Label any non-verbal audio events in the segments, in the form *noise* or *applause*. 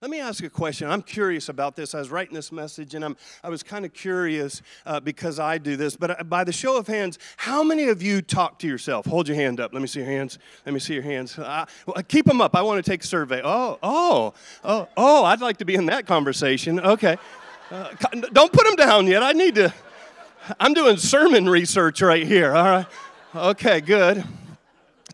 Let me ask a question. I'm curious about this. I was writing this message and I'm, I was kind of curious uh, because I do this. But uh, by the show of hands, how many of you talk to yourself? Hold your hand up. Let me see your hands. Let me see your hands. Uh, well, keep them up. I want to take a survey. Oh, oh, oh, oh, I'd like to be in that conversation. Okay. Uh, don't put them down yet. I need to. I'm doing sermon research right here. All right. Okay, good.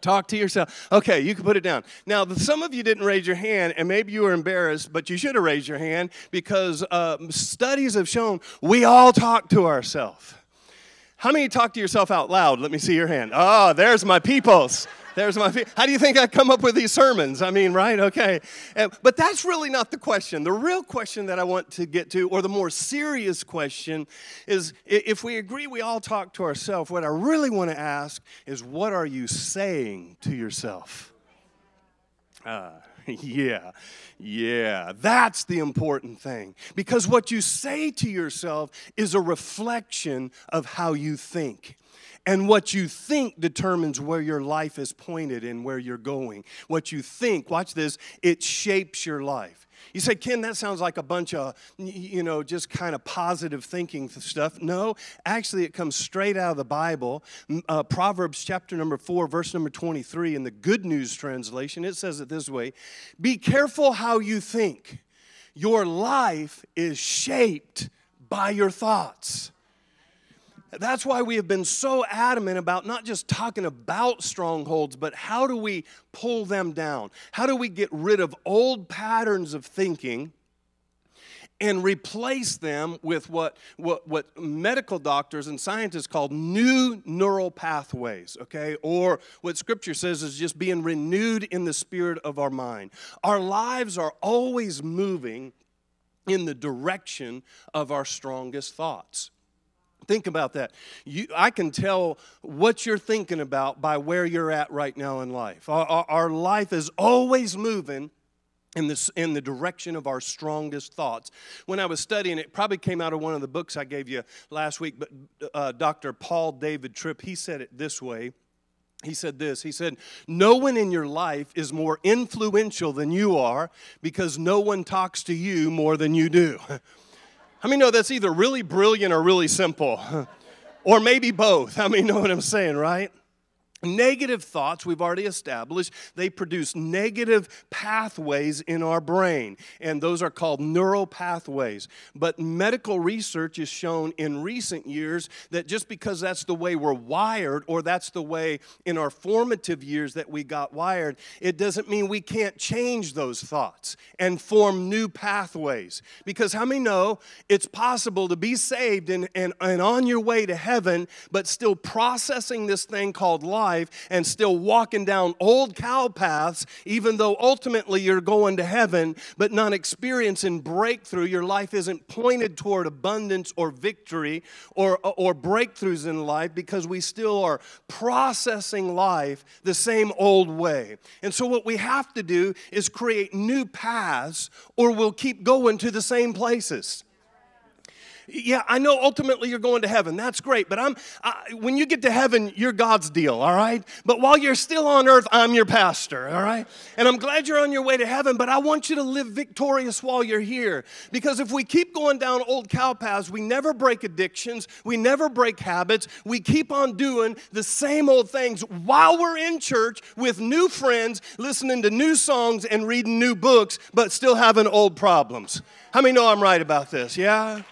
Talk to yourself. Okay, you can put it down. Now, some of you didn't raise your hand, and maybe you were embarrassed, but you should have raised your hand because uh, studies have shown we all talk to ourselves. How many talk to yourself out loud? Let me see your hand. Oh, there's my peoples. There's my. How do you think I come up with these sermons? I mean, right? Okay. But that's really not the question. The real question that I want to get to, or the more serious question, is if we agree we all talk to ourselves, what I really want to ask is what are you saying to yourself? Uh, *laughs* yeah, yeah, that's the important thing. Because what you say to yourself is a reflection of how you think. And what you think determines where your life is pointed and where you're going. What you think, watch this, it shapes your life. You say, Ken, that sounds like a bunch of, you know, just kind of positive thinking stuff. No, actually, it comes straight out of the Bible. Uh, Proverbs chapter number four, verse number 23, in the Good News translation, it says it this way Be careful how you think. Your life is shaped by your thoughts. That's why we have been so adamant about not just talking about strongholds, but how do we pull them down? How do we get rid of old patterns of thinking? and replace them with what, what, what medical doctors and scientists call new neural pathways, okay? Or what scripture says is just being renewed in the spirit of our mind. Our lives are always moving in the direction of our strongest thoughts. Think about that. You, I can tell what you're thinking about by where you're at right now in life. Our, our, our life is always moving in, this, in the direction of our strongest thoughts. When I was studying, it probably came out of one of the books I gave you last week, but uh, Dr. Paul David Tripp, he said it this way. He said this He said, No one in your life is more influential than you are because no one talks to you more than you do. *laughs* I mean, no, that's either really brilliant or really simple, *laughs* or maybe both. I mean, know what I'm saying, right? Negative thoughts, we've already established, they produce negative pathways in our brain, and those are called neural pathways. But medical research has shown in recent years that just because that's the way we're wired, or that's the way in our formative years that we got wired, it doesn't mean we can't change those thoughts and form new pathways. Because how many know it's possible to be saved and, and, and on your way to heaven, but still processing this thing called life? Life and still walking down old cow paths, even though ultimately you're going to heaven, but not experiencing breakthrough. Your life isn't pointed toward abundance or victory or, or breakthroughs in life because we still are processing life the same old way. And so, what we have to do is create new paths, or we'll keep going to the same places. Yeah, I know ultimately you're going to heaven. That's great. But I'm I, when you get to heaven, you're God's deal, all right? But while you're still on earth, I'm your pastor, all right? And I'm glad you're on your way to heaven, but I want you to live victorious while you're here. Because if we keep going down old cow paths, we never break addictions, we never break habits, we keep on doing the same old things while we're in church with new friends, listening to new songs and reading new books, but still having old problems. How many know I'm right about this? Yeah?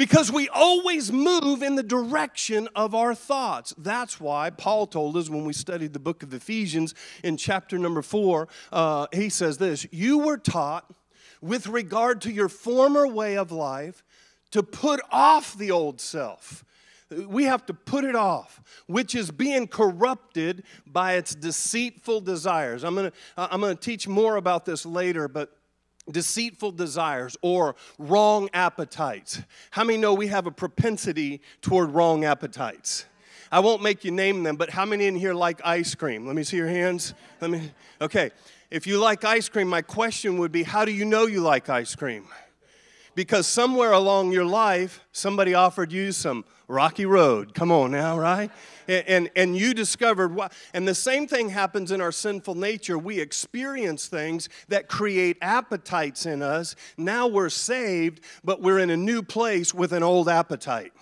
Because we always move in the direction of our thoughts. That's why Paul told us when we studied the book of Ephesians in chapter number four, uh, he says this You were taught with regard to your former way of life to put off the old self. We have to put it off, which is being corrupted by its deceitful desires. I'm gonna, I'm gonna teach more about this later, but deceitful desires or wrong appetites. How many know we have a propensity toward wrong appetites? I won't make you name them, but how many in here like ice cream? Let me see your hands. Let me Okay. If you like ice cream, my question would be how do you know you like ice cream? Because somewhere along your life, somebody offered you some rocky road. Come on now, right? And, and, and you discovered what. And the same thing happens in our sinful nature. We experience things that create appetites in us. Now we're saved, but we're in a new place with an old appetite.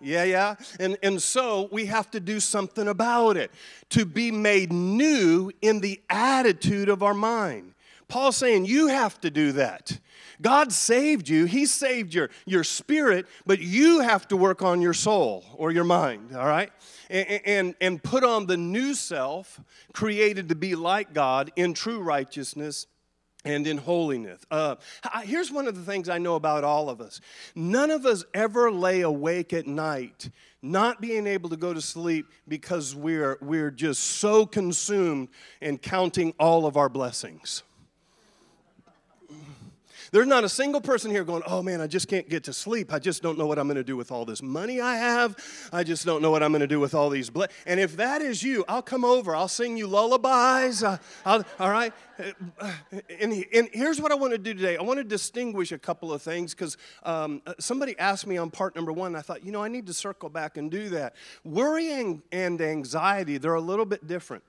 Yeah, yeah. And, and so we have to do something about it to be made new in the attitude of our mind. Paul's saying you have to do that. God saved you, He saved your, your spirit, but you have to work on your soul or your mind, all right? And, and, and put on the new self, created to be like God in true righteousness and in holiness. Uh, here's one of the things I know about all of us none of us ever lay awake at night not being able to go to sleep because we're, we're just so consumed in counting all of our blessings. There's not a single person here going, oh man, I just can't get to sleep. I just don't know what I'm going to do with all this money I have. I just don't know what I'm going to do with all these. Ble-. And if that is you, I'll come over. I'll sing you lullabies. Uh, all right? And, and, here's what I want to do today. I want to distinguish a couple of things because um, somebody asked me on part number one. I thought, you know, I need to circle back and do that. Worrying and anxiety, they're a little bit different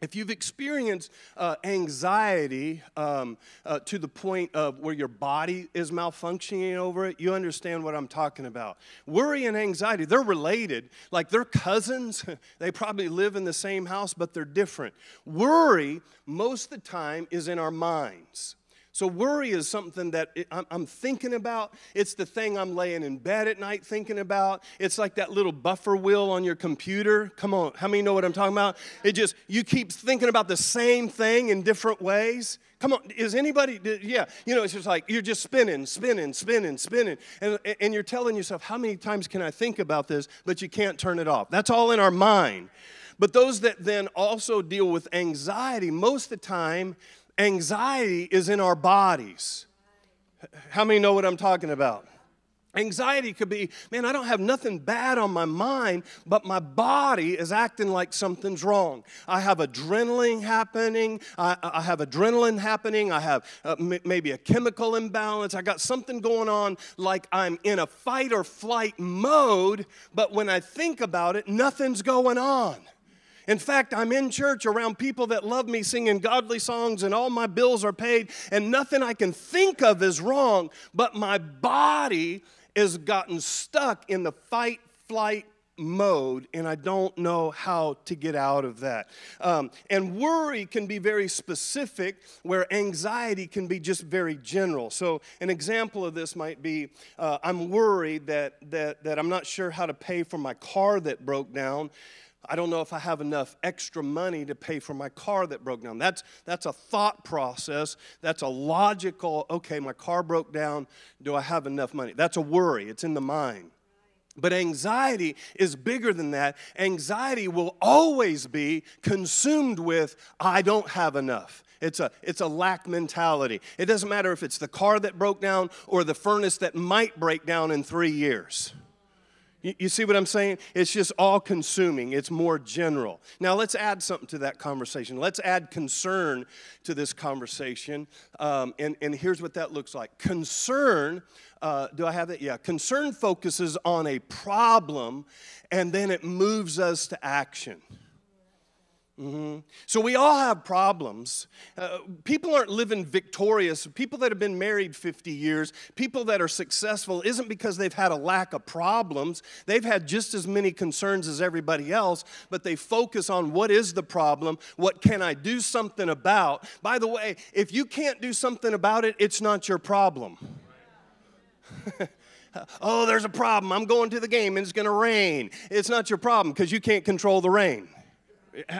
if you've experienced uh, anxiety um, uh, to the point of where your body is malfunctioning over it, you understand what I'm talking about. Worry and anxiety, they're related. Like they're cousins. *laughs* they probably live in the same house, but they're different. Worry, most of the time, is in our minds. So, worry is something that I'm thinking about. It's the thing I'm laying in bed at night thinking about. It's like that little buffer wheel on your computer. Come on, how many know what I'm talking about? It just, you keep thinking about the same thing in different ways. Come on, is anybody, yeah, you know, it's just like you're just spinning, spinning, spinning, spinning. And, and you're telling yourself, how many times can I think about this? But you can't turn it off. That's all in our mind. But those that then also deal with anxiety, most of the time, Anxiety is in our bodies. How many know what I'm talking about? Anxiety could be, man, I don't have nothing bad on my mind, but my body is acting like something's wrong. I have adrenaline happening. I, I have adrenaline happening. I have uh, m- maybe a chemical imbalance. I got something going on like I'm in a fight or flight mode, but when I think about it, nothing's going on. In fact, I'm in church around people that love me singing godly songs, and all my bills are paid, and nothing I can think of is wrong, but my body has gotten stuck in the fight, flight, mode, and I don't know how to get out of that. Um, and worry can be very specific, where anxiety can be just very general. So, an example of this might be uh, I'm worried that, that, that I'm not sure how to pay for my car that broke down. I don't know if I have enough extra money to pay for my car that broke down. That's, that's a thought process. That's a logical, okay, my car broke down. Do I have enough money? That's a worry, it's in the mind. But anxiety is bigger than that. Anxiety will always be consumed with, I don't have enough. It's a, it's a lack mentality. It doesn't matter if it's the car that broke down or the furnace that might break down in three years. You, see what I'm saying? It's just all consuming, it's more general. Now, let's add something to that conversation. Let's add concern to this conversation. Um, and, and here's what that looks like concern, uh, do I have that? Yeah. Concern focuses on a problem and then it moves us to action. Mm-hmm. So we all have problems. Uh, people aren't living victorious. People that have been married 50 years, people that are successful, isn't because they've had a lack of problems. They've had just as many concerns as everybody else, but they focus on what is the problem, what can I do something about. By the way, if you can't do something about it, it's not your problem. *laughs* oh, there's a problem. I'm going to the game and it's going to rain. It's not your problem because you can't control the rain.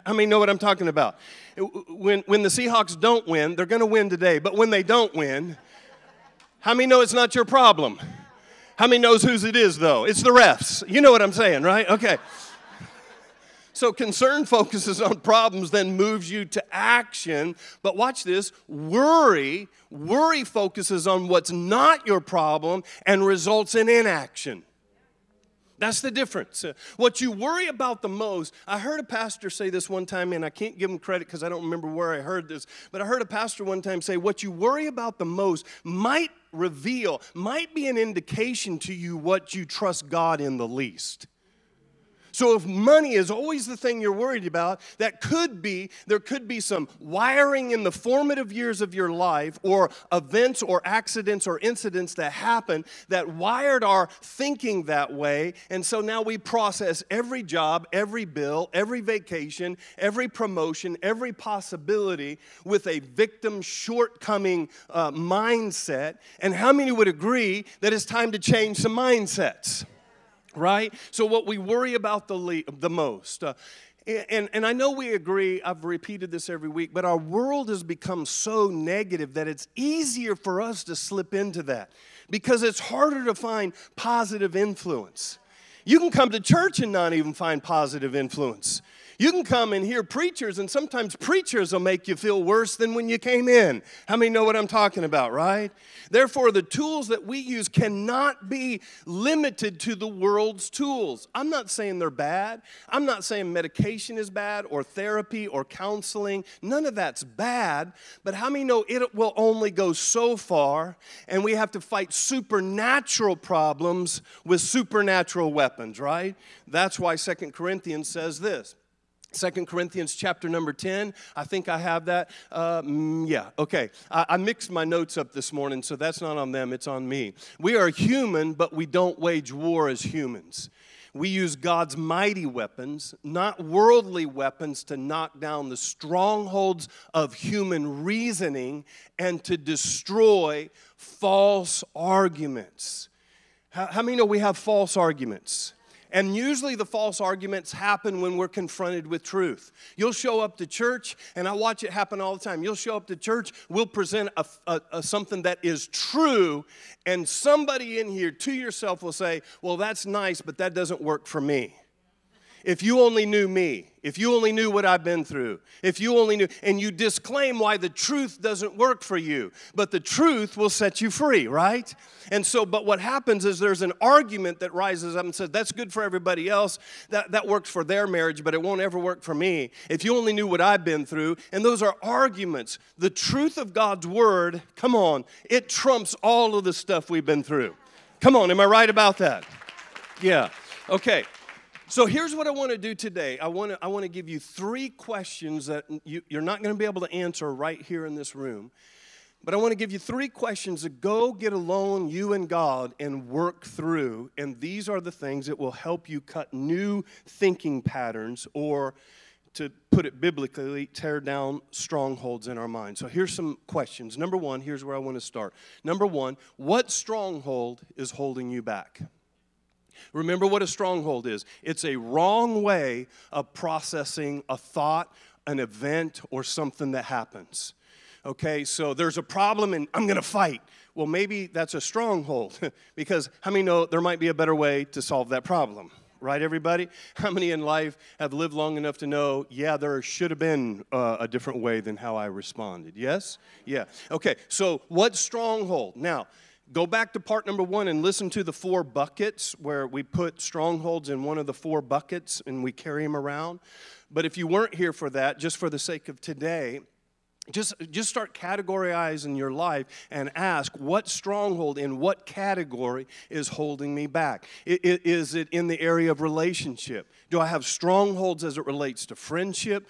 How many know what I'm talking about? When, when the Seahawks don't win, they're going to win today, but when they don't win, how many know it's not your problem? How many knows whose it is though? It's the refs. You know what I'm saying, right? Okay. So concern focuses on problems, then moves you to action. But watch this worry, worry focuses on what's not your problem and results in inaction. That's the difference. What you worry about the most, I heard a pastor say this one time, and I can't give him credit because I don't remember where I heard this, but I heard a pastor one time say, What you worry about the most might reveal, might be an indication to you what you trust God in the least. So if money is always the thing you're worried about, that could be, there could be some wiring in the formative years of your life or events or accidents or incidents that happen that wired our thinking that way. And so now we process every job, every bill, every vacation, every promotion, every possibility with a victim shortcoming uh, mindset. And how many would agree that it's time to change some mindsets? Right? So, what we worry about the, le- the most. Uh, and, and I know we agree, I've repeated this every week, but our world has become so negative that it's easier for us to slip into that because it's harder to find positive influence. You can come to church and not even find positive influence. You can come and hear preachers, and sometimes preachers will make you feel worse than when you came in. How many know what I'm talking about, right? Therefore, the tools that we use cannot be limited to the world's tools. I'm not saying they're bad. I'm not saying medication is bad or therapy or counseling. None of that's bad. But how many know it will only go so far, and we have to fight supernatural problems with supernatural weapons, right? That's why Second Corinthians says this. Second Corinthians chapter number 10. I think I have that. Uh, mm, yeah, okay. I, I, mixed my notes up this morning, so that's not on them, it's on me. We are human, but we don't wage war as humans. We use God's mighty weapons, not worldly weapons, to knock down the strongholds of human reasoning and to destroy false arguments. How, how many know we have false arguments? And usually the false arguments happen when we're confronted with truth. You'll show up to church, and I watch it happen all the time. You'll show up to church, we'll present a, a, a, something that is true, and somebody in here to yourself will say, Well, that's nice, but that doesn't work for me. If you only knew me, if you only knew what I've been through, if you only knew, and you disclaim why the truth doesn't work for you, but the truth will set you free, right? And so, but what happens is there's an argument that rises up and says, that's good for everybody else, that, that works for their marriage, but it won't ever work for me. If you only knew what I've been through, and those are arguments. The truth of God's word, come on, it trumps all of the stuff we've been through. Come on, am I right about that? Yeah. Okay. So here's what I want to do today. I want to, I want to give you three questions that you, you're not going to be able to answer right here in this room. But I want to give you three questions to go get alone, you and God, and work through. And these are the things that will help you cut new thinking patterns or, to put it biblically, tear down strongholds in our mind. So here's some questions. Number one, here's where I want to start. Number one, what stronghold is holding you back? Remember what a stronghold is it's a wrong way of processing a thought, an event, or something that happens. Okay, so there's a problem and I'm gonna fight. Well, maybe that's a stronghold *laughs* because how many know there might be a better way to solve that problem? right, everybody? *laughs* How many in life have lived long enough to know, yeah, there should have been uh, a different way than how I responded? Yes? Yeah. Okay, so what stronghold? Now, Go back to part number one and listen to the four buckets where we put strongholds in one of the four buckets and we carry them around. But if you weren't here for that, just for the sake of today, just, just start categorizing your life and ask what stronghold in what category is holding me back. Is it in the area of relationship? Do I have strongholds as it relates to friendship,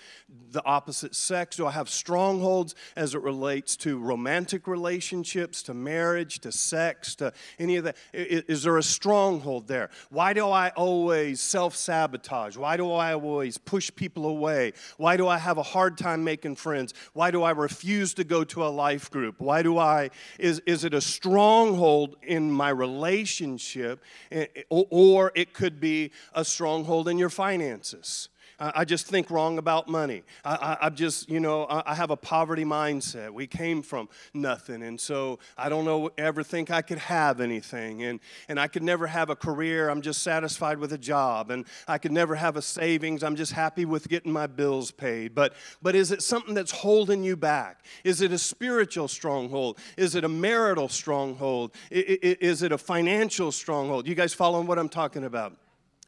the opposite sex? Do I have strongholds as it relates to romantic relationships, to marriage, to sex, to any of that? Is there a stronghold there? Why do I always self sabotage? Why do I always push people away? Why do I have a hard time making friends? Why do I refuse to go to a life group? Why do I, is, is it a stronghold in my relationship? Eh, or it could be a stronghold in your finances. I just think wrong about money. I, I, I just, you know, I, I, have a poverty mindset. We came from nothing. And so I don't know, ever think I could have anything. And, and I could never have a career. I'm just satisfied with a job. And I could never have a savings. I'm just happy with getting my bills paid. But, but is it something that's holding you back? Is it a spiritual stronghold? Is it a marital stronghold? Is it a financial stronghold? You guys following what I'm talking about?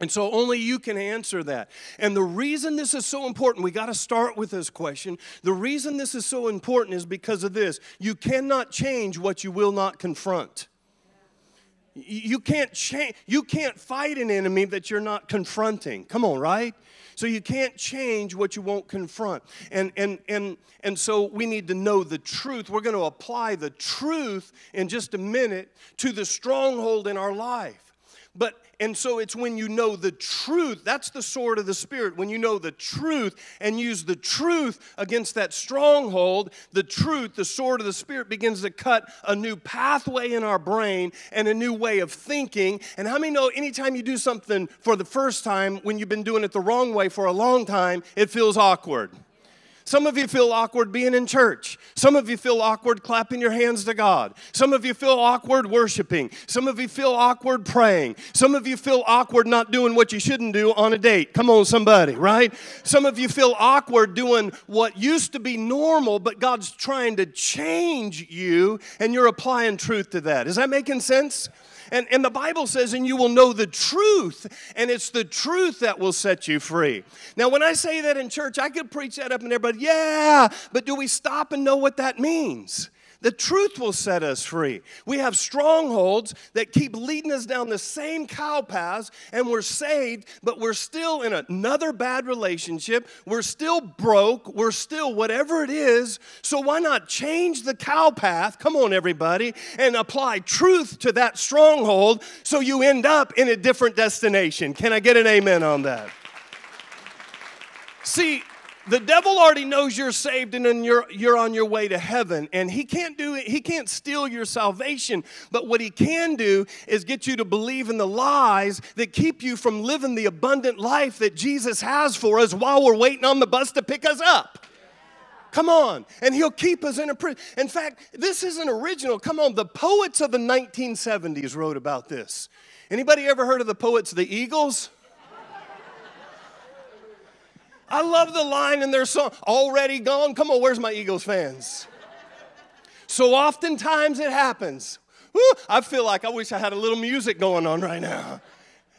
And so only you can answer that. And the reason this is so important, we got to start with this question. The reason this is so important is because of this. You cannot change what you will not confront. You can't change, you can't fight an enemy that you're not confronting. Come on, right? So you can't change what you won't confront. And and and and so we need to know the truth. We're going to apply the truth in just a minute to the stronghold in our life. But and so it's when you know the truth, that's the sword of the Spirit. When you know the truth and use the truth against that stronghold, the truth, the sword of the Spirit begins to cut a new pathway in our brain and a new way of thinking. And how many know anytime you do something for the first time, when you've been doing it the wrong way for a long time, it feels awkward? Some of you feel awkward being in church. Some of you feel awkward clapping your hands to God. Some of you feel awkward worshiping. Some of you feel awkward praying. Some of you feel awkward not doing what you shouldn't do on a date. Come on, somebody, right? Some of you feel awkward doing what used to be normal, but God's trying to change you, and you're applying truth to that. Is that making sense? And, and the Bible says, and you will know the truth, and it's the truth that will set you free. Now, when I say that in church, I could preach that up and everybody, yeah, but do we stop and know what that means? The truth will set us free. We have strongholds that keep leading us down the same cow paths, and we're saved, but we're still in another bad relationship. We're still broke. We're still whatever it is. So why not change the cow path? Come on, everybody, and apply truth to that stronghold so you end up in a different destination. Can I get an amen on that? See, the devil already knows you're saved and you're, you're on your way to heaven and he can't do it he can't steal your salvation but what he can do is get you to believe in the lies that keep you from living the abundant life that jesus has for us while we're waiting on the bus to pick us up Come on. And he'll keep us in a prison. In fact, this isn't original. Come on. The poets of the 1970s wrote about this. Anybody ever heard of the poets, the Eagles? I love the line in their song, already gone. Come on, where's my Eagles fans? So oftentimes it happens. Woo, I feel like I wish I had a little music going on right now.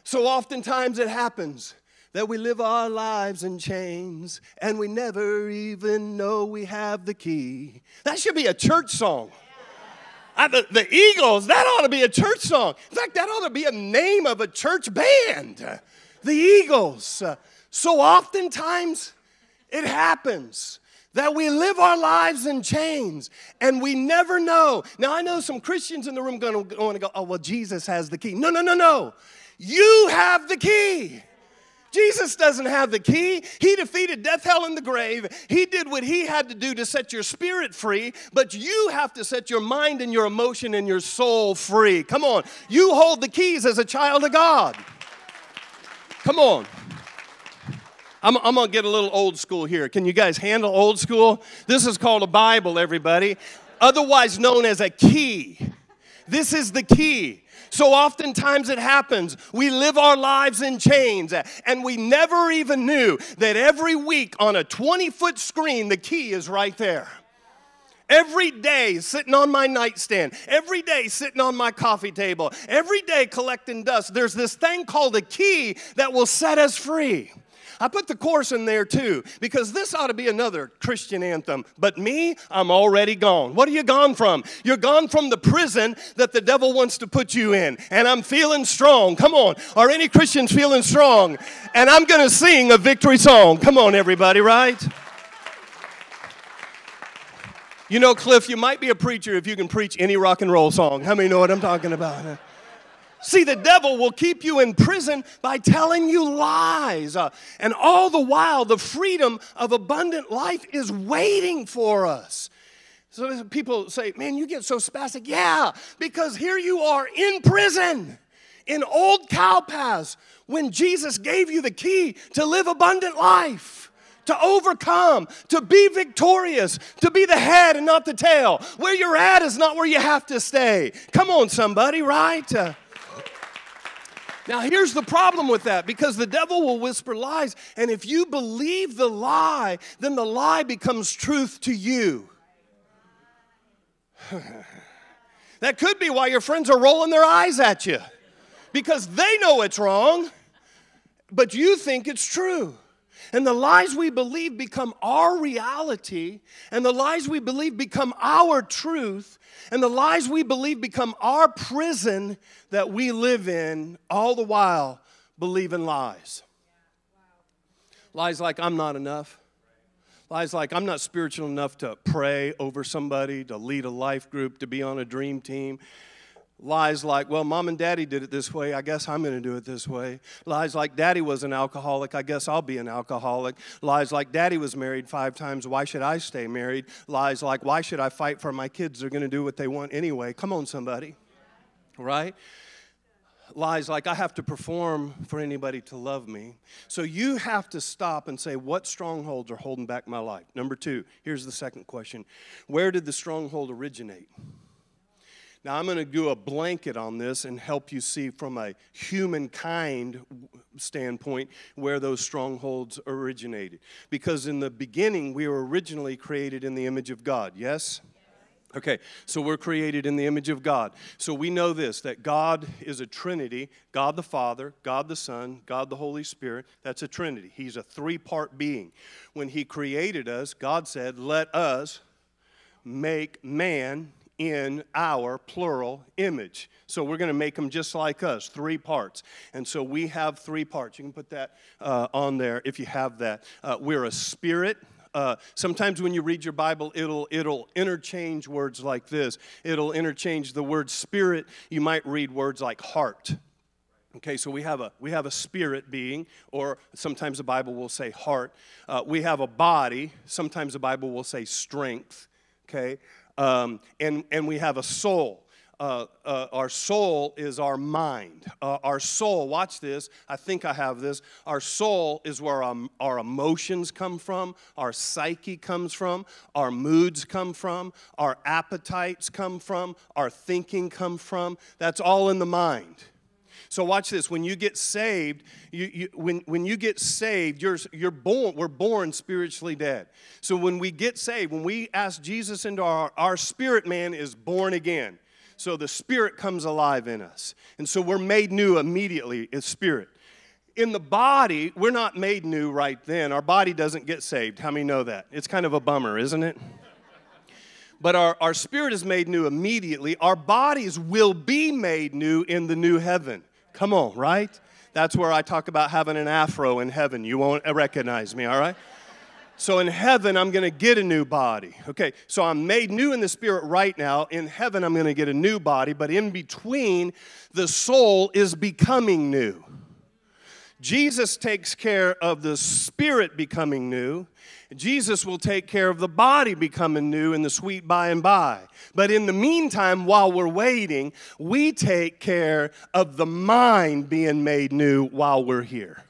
So oftentimes it happens that we live our lives in chains and we never even know we have the key. That should be a church song. I, the, the, Eagles, that ought to be a church song. In fact, that ought to be a name of a church band. The Eagles. So oftentimes it happens that we live our lives in chains and we never know. Now, I know some Christians in the room going to, go, oh, well, Jesus has the key. No, no, no, no. You have the key. Jesus doesn't have the key. He defeated death, hell, and the grave. He did what he had to do to set your spirit free, but you have to set your mind and your emotion and your soul free. Come on. You hold the keys as a child of God. Come on. I'm, I'm going to get a little old school here. Can you guys handle old school? This is called a Bible, everybody, otherwise known as a key. This is the key. So oftentimes it happens. We live our lives in chains, and we never even knew that every week on a 20 foot screen, the key is right there. Every day sitting on my nightstand, every day sitting on my coffee table, every day collecting dust, there's this thing called a key that will set us free. I put the chorus in there too because this ought to be another Christian anthem. But me, I'm already gone. What are you gone from? You're gone from the prison that the devil wants to put you in. And I'm feeling strong. Come on. Are any Christians feeling strong? And I'm going to sing a victory song. Come on, everybody, right? You know, Cliff, you might be a preacher if you can preach any rock and roll song. How many know what I'm talking about? See, the devil will keep you in prison by telling you lies. Uh, and all the while, the freedom of abundant life is waiting for us. So people say, Man, you get so spastic. Yeah, because here you are in prison, in old cow paths, when Jesus gave you the key to live abundant life to overcome, to be victorious, to be the head and not the tail. Where you're at is not where you have to stay. Come on, somebody, right? Uh, now, here's the problem with that because the devil will whisper lies, and if you believe the lie, then the lie becomes truth to you. *laughs* that could be why your friends are rolling their eyes at you because they know it's wrong. but you think it's true. And the lies we believe become our reality, and the lies we believe become our truth, and the lies we believe become our prison that we live in, all the while believing lies. Lies like, I'm not enough. Lies like, I'm not spiritual enough to pray over somebody, to lead a life group, to be on a dream team. Lies like, well, mom and daddy did it this way, I guess I'm going to do it this way. Lies like, daddy was an alcoholic, I guess I'll be an alcoholic. Lies like, daddy was married five times, why should I stay married? Lies like, why should I fight for my kids? They're going to do what they want anyway. Come on, somebody. Right? Lies like, I have to perform for anybody to love me. So you have to stop and say, what strongholds are holding back my life? Number two, here's the second question Where did the stronghold originate? Now, I'm going to do a blanket on this and help you see from a humankind standpoint where those strongholds originated. Because in the beginning, we were originally created in the image of God, yes? Okay, so we're created in the image of God. So we know this that God is a Trinity God the Father, God the Son, God the Holy Spirit. That's a Trinity. He's a three part being. When He created us, God said, Let us make man in our plural image. So we're going to make them just like us, three parts. And so we have three parts. You can put that uh, on there if you have that. Uh, we're a spirit. Uh, sometimes when you read your Bible, it'll, it'll interchange words like this. It'll interchange the word spirit. You might read words like heart. Okay, so we have a we have a spirit being, or sometimes the Bible will say heart. Uh, we have a body. Sometimes the Bible will say strength. Okay, um, and, and we have a soul. Uh, uh, our soul is our mind. Uh, our soul, watch this, I think I have this. Our soul is where our, our emotions come from, our psyche comes from, our moods come from, our appetites come from, our thinking come from. That's all in the mind. So watch this. When you get saved, you, you, when, when you get saved, you're, you're born, we're born spiritually dead. So when we get saved, when we ask Jesus into our, our spirit man is born again. So the spirit comes alive in us. And so we're made new immediately as spirit. In the body, we're not made new right then. Our body doesn't get saved. How many know that? It's kind of a bummer, isn't it? but our, our spirit is made new immediately. Our bodies will be made new in the new heaven. Come on, right? That's where I talk about having an afro in heaven. You won't recognize me, all right? So in heaven, I'm going to get a new body. Okay, so I'm made new in the spirit right now. In heaven, I'm going to get a new body, but in between, the soul is becoming new. Jesus takes care of the spirit becoming new. Jesus will take care of the body becoming new in the sweet by and by. But in the meantime, while we're waiting, we take care of the mind being made new while we're here.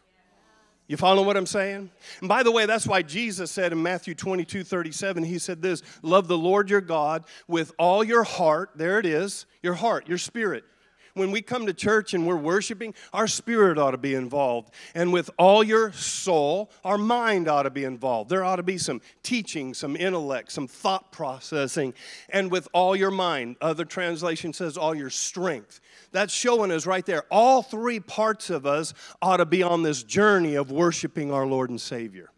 You follow what I'm saying? And by the way, that's why Jesus said in Matthew 22 37, He said this Love the Lord your God with all your heart. There it is, your heart, your spirit when we come to church and we're worshiping, our spirit ought to be involved. And with all your soul, our mind ought to be involved. There ought to be some teaching, some intellect, some thought processing. And with all your mind, other translation says all your strength. That's showing us right there. All three parts of us ought to be on this journey of worshiping our Lord and Savior.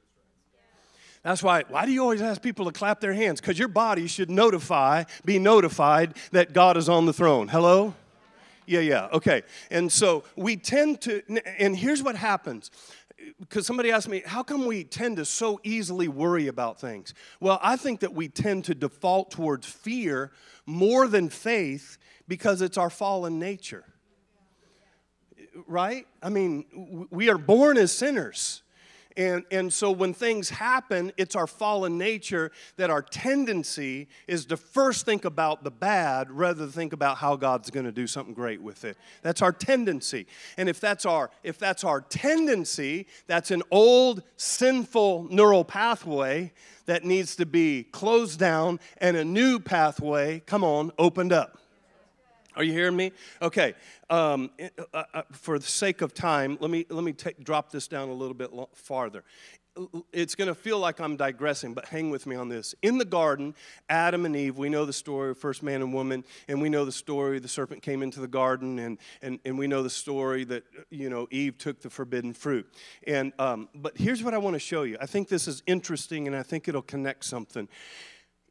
That's why, why do you always ask people to clap their hands? Because your body should notify, be notified that God is on the throne. Hello? Yeah, yeah, okay. And so we tend to, and here's what happens. Because somebody asked me, how come we tend to so easily worry about things? Well, I think that we tend to default towards fear more than faith because it's our fallen nature. Right? I mean, we are born as sinners. And, and so when things happen, it's our fallen nature that our tendency is to first think about the bad rather than think about how God's going to do something great with it. That's our tendency. And if that's our if that's our tendency, that's an old sinful neural pathway that needs to be closed down and a new pathway, come on, opened up. Are you hearing me? Okay. Um, uh, uh, for the sake of time, let me let me drop this down a little bit farther. it's going to feel like I'm digressing, but hang with me on this. In the garden, Adam and Eve, we know the story of first man and woman, and we know the story the serpent came into the garden, and, and, and we know the story that, you know, Eve took the forbidden fruit. And, um, but here's what I want to show you. I think this is interesting, and I think it'll connect something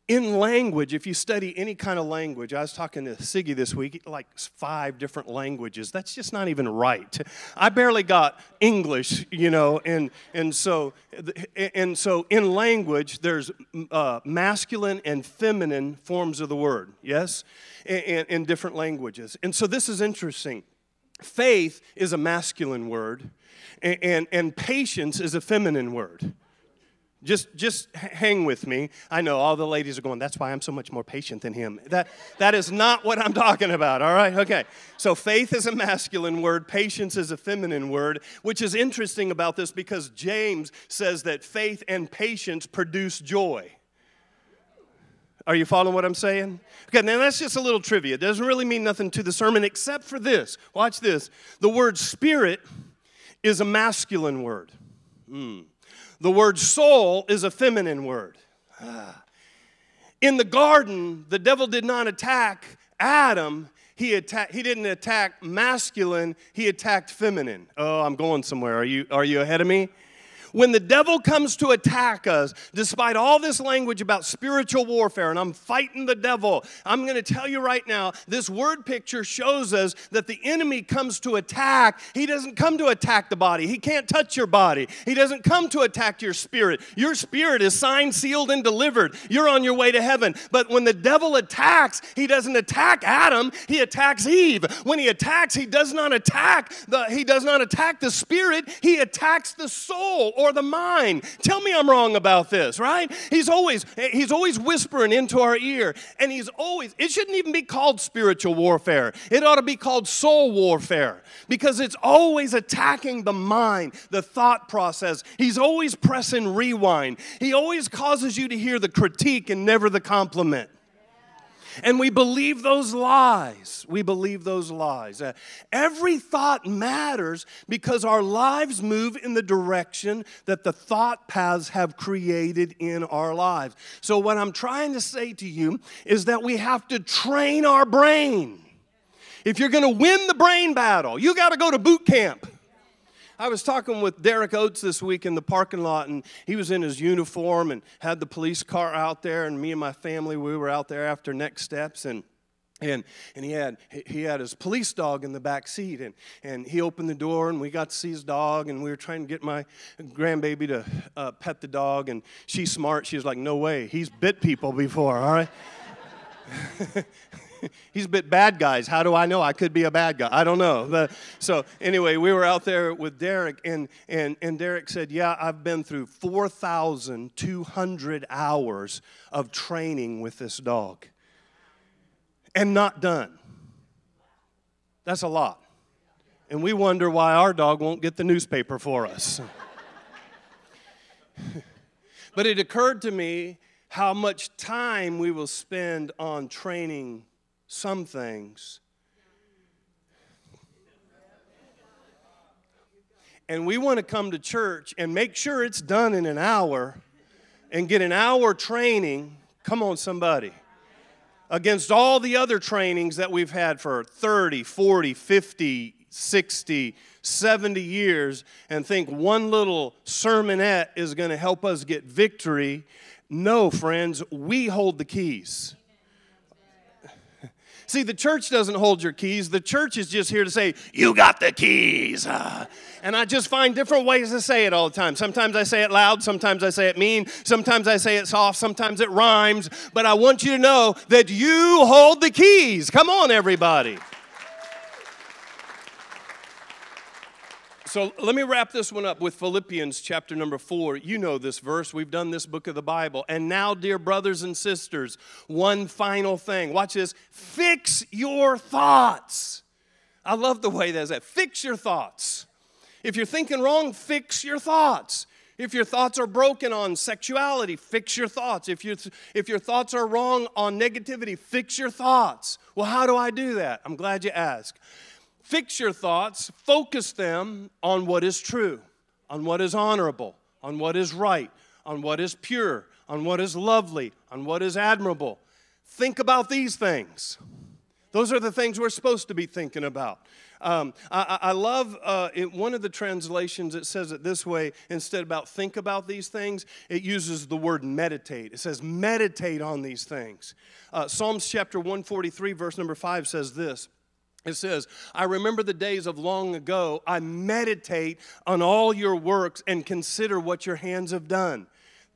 in language, if you study any kind of language, I was talking to Siggy this week, like five different languages. That's just not even right. I barely got English, you know, and and so and so in language, there's uh, masculine and feminine forms of the word, yes, in, in different languages. And so this is interesting. Faith is a masculine word, and, and, and patience is a feminine word. Just, just hang with me. I know all the ladies are going, that's why I'm so much more patient than him. That, that is not what I'm *laughs* talking about, all right? Okay. So faith is a masculine word, patience is a feminine word, which is interesting about this because James says that faith and patience produce joy. Are you following what I'm saying? Okay, now that's just a little trivia. It doesn't really mean nothing to the sermon except for this. Watch this. The word spirit is a masculine word. Hmm. The word soul is a feminine word. Ah. In the garden, the devil did not attack Adam. He, attacked, he didn't attack masculine, he attacked feminine. Oh, I'm going somewhere. Are you, are you ahead of me? When the devil comes to attack us, despite all this language about spiritual warfare, and I'm fighting the devil, I'm going to tell you right now this word picture shows us that the enemy comes to attack. He doesn't come to attack the body, he can't touch your body. He doesn't come to attack your spirit. Your spirit is signed, sealed, and delivered. You're on your way to heaven. But when the devil attacks, he doesn't attack Adam, he attacks Eve. When he attacks, he does not attack the he does not attack the spirit, he attacks the soul or the mind. Tell me I'm wrong about this, right? He's always he's always whispering into our ear and he's always it shouldn't even be called spiritual warfare. It ought to be called soul warfare because it's always attacking the mind, the thought process. He's always pressing rewind. He always causes you to hear the critique and never the compliment. And we believe those lies. We believe those lies. Uh, every thought matters because our lives move in the direction that the thought paths have created in our lives. So, what I'm trying to say to you is that we have to train our brain. If you're going to win the brain battle, you got to go to boot camp. I was talking with Derek Oates this week in the parking lot, and he was in his uniform and had the police car out there, and me and my family, we were out there after next steps, and and, and he had he had his police dog in the back seat and, and he opened the door and we got to see his dog and we were trying to get my grandbaby to uh, pet the dog and she's smart. She was like no way. He's bit people before all right *laughs* *laughs* he's a bit bad guys. How do I know? I could be a bad guy. I don't know. But, so anyway, we were out there with Derek, and, and, and Derek said, yeah, I've been through 4,200 hours of training with this dog and not done. That's a lot. And we wonder why our dog won't get the newspaper for us. *laughs* but it occurred to me how much time we will spend on training some things. And we want to come to church and make sure it's done in an hour and get an hour training. Come on, somebody. Against all the other trainings that we've had for 30, 40, 50, 60, 70 years and think one little sermonette is going to help us get victory. No, friends, we hold the keys. See, the church doesn't hold your keys. The church is just here to say, You got the keys. And I just find different ways to say it all the time. Sometimes I say it loud, sometimes I say it mean, sometimes I say it soft, sometimes it rhymes. But I want you to know that you hold the keys. Come on, everybody. So let me wrap this one up with Philippians chapter number four. You know this verse. We've done this book of the Bible. And now, dear brothers and sisters, one final thing. Watch this. Fix your thoughts. I love the way that's that. Fix your thoughts. If you're thinking wrong, fix your thoughts. If your thoughts are broken on sexuality, fix your thoughts. If, you, if your thoughts are wrong on negativity, fix your thoughts. Well, how do I do that? I'm glad you asked. Fix your thoughts, focus them on what is true, on what is honorable, on what is right, on what is pure, on what is lovely, on what is admirable. Think about these things. Those are the things we're supposed to be thinking about. Um, I, I, love uh, in one of the translations, it says it this way instead about think about these things, it uses the word meditate. It says meditate on these things. Uh, Psalms chapter 143, verse number 5 says this. It says, I remember the days of long ago. I meditate on all your works and consider what your hands have done.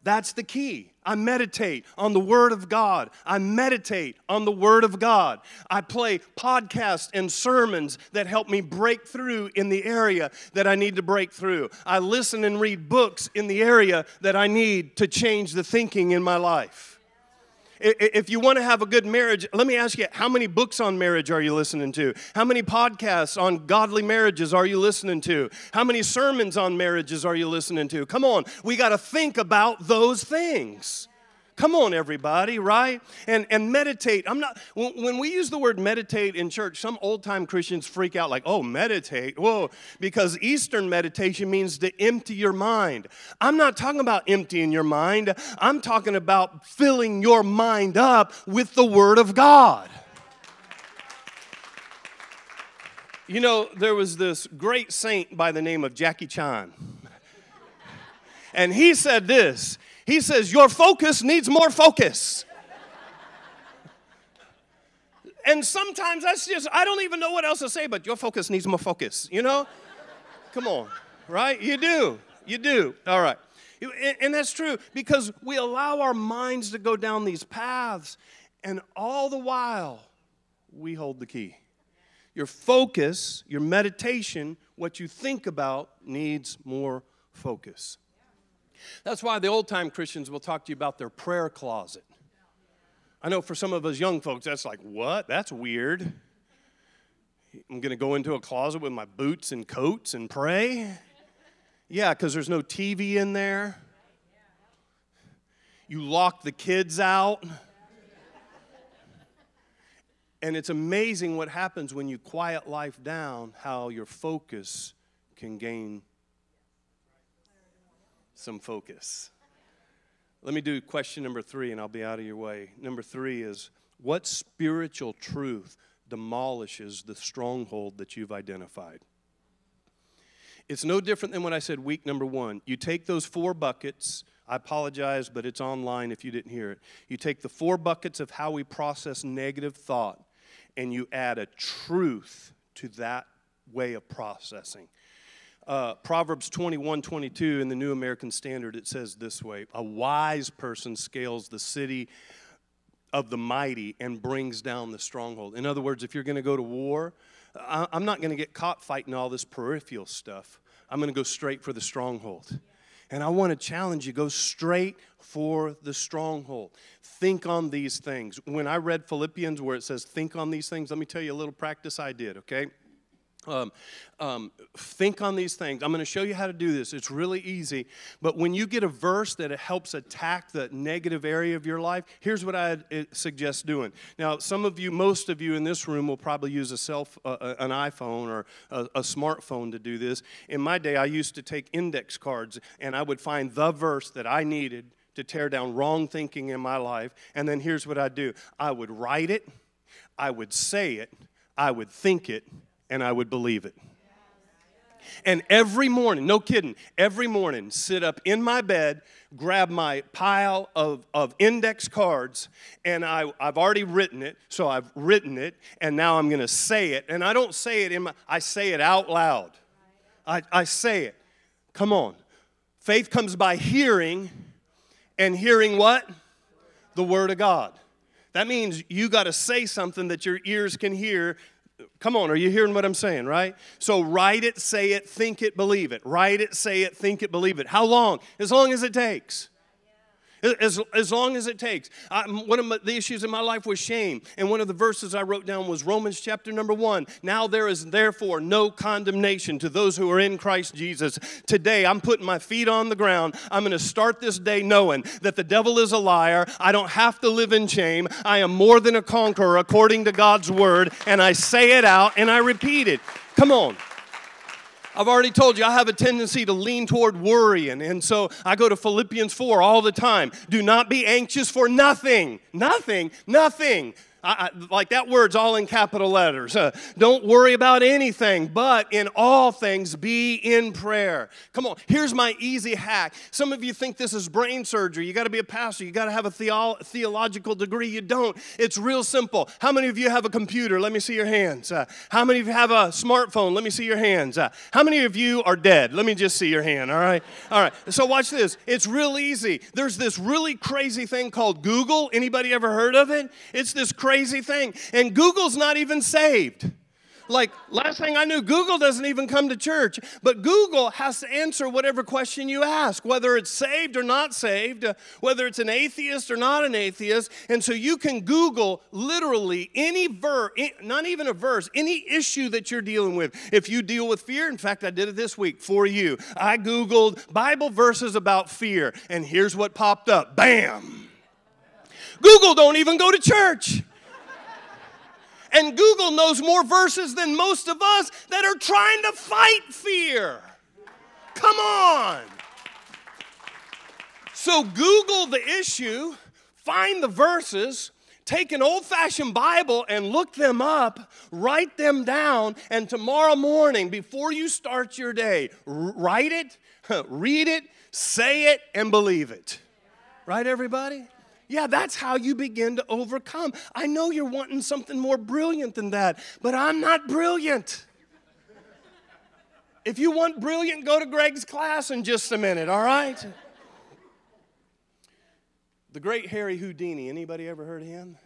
That's the key. I meditate on the Word of God. I meditate on the Word of God. I play podcasts and sermons that help me break through in the area that I need to break through. I listen and read books in the area that I need to change the thinking in my life. If you want to have a good marriage, let me ask you how many books on marriage are you listening to? How many podcasts on godly marriages are you listening to? How many sermons on marriages are you listening to? Come on, we got to think about those things. Come on, everybody, right? And, and meditate. I'm not, when we use the word meditate in church, some old time Christians freak out like, oh, meditate. Whoa, because Eastern meditation means to empty your mind. I'm not talking about emptying your mind, I'm talking about filling your mind up with the Word of God. You know, there was this great saint by the name of Jackie Chan. *laughs* And he said this he says, Your focus needs more focus. and sometimes that's just, I don't even know what else to say, but your focus needs more focus, you know? Come on, right? You do. You do. All right. And that's true because we allow our minds to go down these paths, and all the while, we hold the key. Your focus, your meditation, what you think about needs more focus. That's why the old time Christians will talk to you about their prayer closet. I know for some of us young folks, that's like, what? That's weird. I'm going to go into a closet with my boots and coats and pray? Yeah, because there's no TV in there. You lock the kids out. And it's amazing what happens when you quiet life down, how your focus can gain some focus. Let me do question number three and I'll be out of your way. Number three is what spiritual truth demolishes the stronghold that you've identified? It's no different than what I said week number one. You take those four buckets. I apologize, but it's online if you didn't hear it. You take the four buckets of how we process negative thought and you add a truth to that way of processing. Uh, Proverbs 21 22 in the New American Standard, it says this way A wise person scales the city of the mighty and brings down the stronghold. In other words, if you're going to go to war, I'm not going to get caught fighting all this peripheral stuff. I'm going to go straight for the stronghold. And I want to challenge you go straight for the stronghold. Think on these things. When I read Philippians where it says, think on these things, let me tell you a little practice I did, okay? Um, um, think on these things. I'm going to show you how to do this. It's really easy. But when you get a verse that helps attack the negative area of your life, here's what I suggest doing. Now, some of you, most of you in this room will probably use a self, uh, uh, an iPhone or a, a smartphone to do this. In my day, I used to take index cards and I would find the verse that I needed to tear down wrong thinking in my life. And then here's what I do I would write it, I would say it, I would think it, and I would believe it. And every morning, no kidding, every morning, sit up in my bed, grab my pile of, of index cards, and I, I've already written it, so I've written it, and now I'm to say it. And I don't say it in my, I say it out loud. I, I say it. Come on. Faith comes by hearing, and hearing what? The Word of God. That means you got to say something that your ears can hear Come on, are you hearing what I'm saying, right? So write it, say it, think it, believe it. Write it, say it, think it, believe it. How long? As long as it takes. As, as long as it takes. I, one of my, the issues in my life was shame. And one of the verses I wrote down was Romans chapter number one. Now there is therefore no condemnation to those who are in Christ Jesus. Today I'm putting my feet on the ground. I'm going to start this day knowing that the devil is a liar. I don't have to live in shame. I am more than a conqueror according to God's word. And I say it out and I repeat it. Come on. I've already told you I have a tendency to lean toward worrying. And so I go to Philippians 4 all the time. Do not be anxious for nothing. Nothing. Nothing. I, I, like that word's all in capital letters. Uh, don't worry about anything, but in all things be in prayer. Come on, here's my easy hack. Some of you think this is brain surgery. You got to be a pastor, you got to have a theo- theological degree. You don't. It's real simple. How many of you have a computer? Let me see your hands. Uh, how many of you have a smartphone? Let me see your hands. Uh, how many of you are dead? Let me just see your hand, all right? All right, so watch this. It's real easy. There's this really crazy thing called Google. Anybody ever heard of it? It's this crazy crazy thing. And Google's not even saved. Like, last thing I knew, Google doesn't even come to church. But Google has to answer whatever question you ask, whether it's saved or not saved, uh, whether it's an atheist or not an atheist. And so you can Google literally any verse, not even a verse, any issue that you're dealing with. If you deal with fear, in fact, I did it this week for you. I Googled Bible verses about fear, and here's what popped up bam! Google don't even go to church. And Google knows more verses than most of us that are trying to fight fear. Come on. So Google the issue, find the verses, take an old fashioned Bible and look them up, write them down, and tomorrow morning, before you start your day, write it, *laughs* read it, say it, and believe it. Right, everybody? Yeah, that's how you begin to overcome. I know you're wanting something more brilliant than that, but I'm not brilliant. If you want brilliant, go to Greg's class in just a minute, all right? The great Harry Houdini, anybody ever heard of him?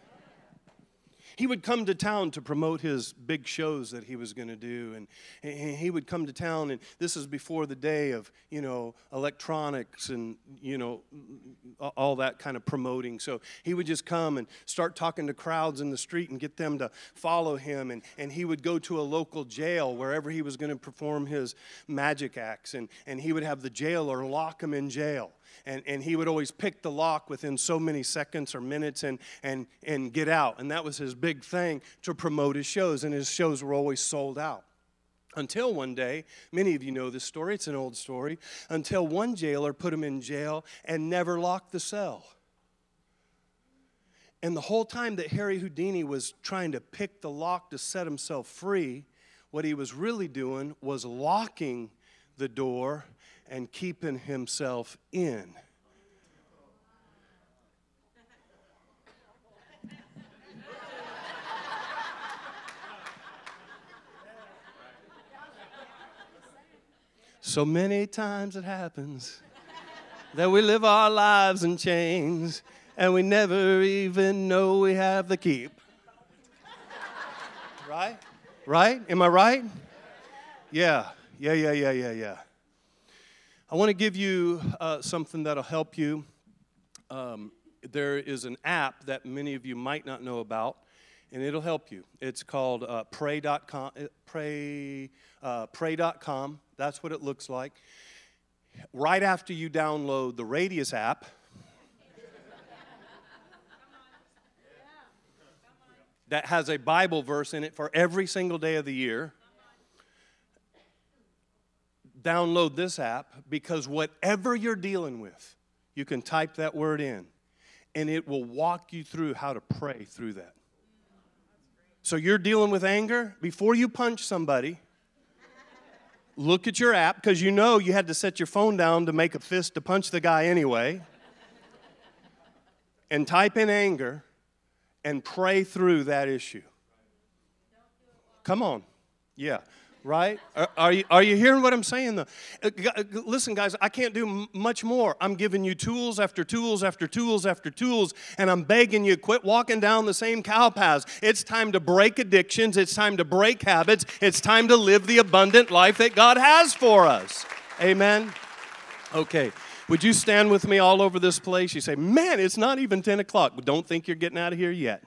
He would come to town to promote his big shows that he was going to do. And, he would come to town, and this is before the day of, you know, electronics and, you know, all that kind of promoting. So he would just come and start talking to crowds in the street and get them to follow him. And, and he would go to a local jail wherever he was going to perform his magic acts. And, and he would have the jailer lock him in jail and, and he would always pick the lock within so many seconds or minutes and, and, and get out. And that was his big thing to promote his shows, and his shows were always sold out. Until one day, many of you know this story, it's an old story, until one jailer put him in jail and never locked the cell. And the whole time that Harry Houdini was trying to pick the lock to set himself free, what he was really doing was locking the door and keeping himself in. So many times it happens that we live our lives in chains and we never even know we have the keep. Right? Right? Am I right? Yeah, yeah, yeah, yeah, yeah, yeah. I want to give you uh, something that'll help you. Um, there is an app that many of you might not know about, and it'll help you. It's called uh, pray.com. Uh, pray, uh, pray.com. That's what it looks like. Right after you download the Radius app, that has a Bible verse in it for every single day of the year download this app because whatever you're dealing with, you can type that word in and it will walk you through how to pray through that. So you're dealing with anger, before you punch somebody, look at your app because you know you had to set your phone down to make a fist to punch the guy anyway. and type in anger and pray through that issue. Come on. Yeah right? Are, are, you, are you hearing what I'm saying? Though? Uh, uh, listen, guys, I can't do much more. I'm giving you tools after tools after tools after tools, and I'm begging you, quit walking down the same cow paths. It's time to break addictions. It's time to break habits. It's time to live the abundant life that God has for us. Amen? Okay. Would you stand with me all over this place? You say, man, it's not even 10 o'clock. Don't think you're getting out of here yet.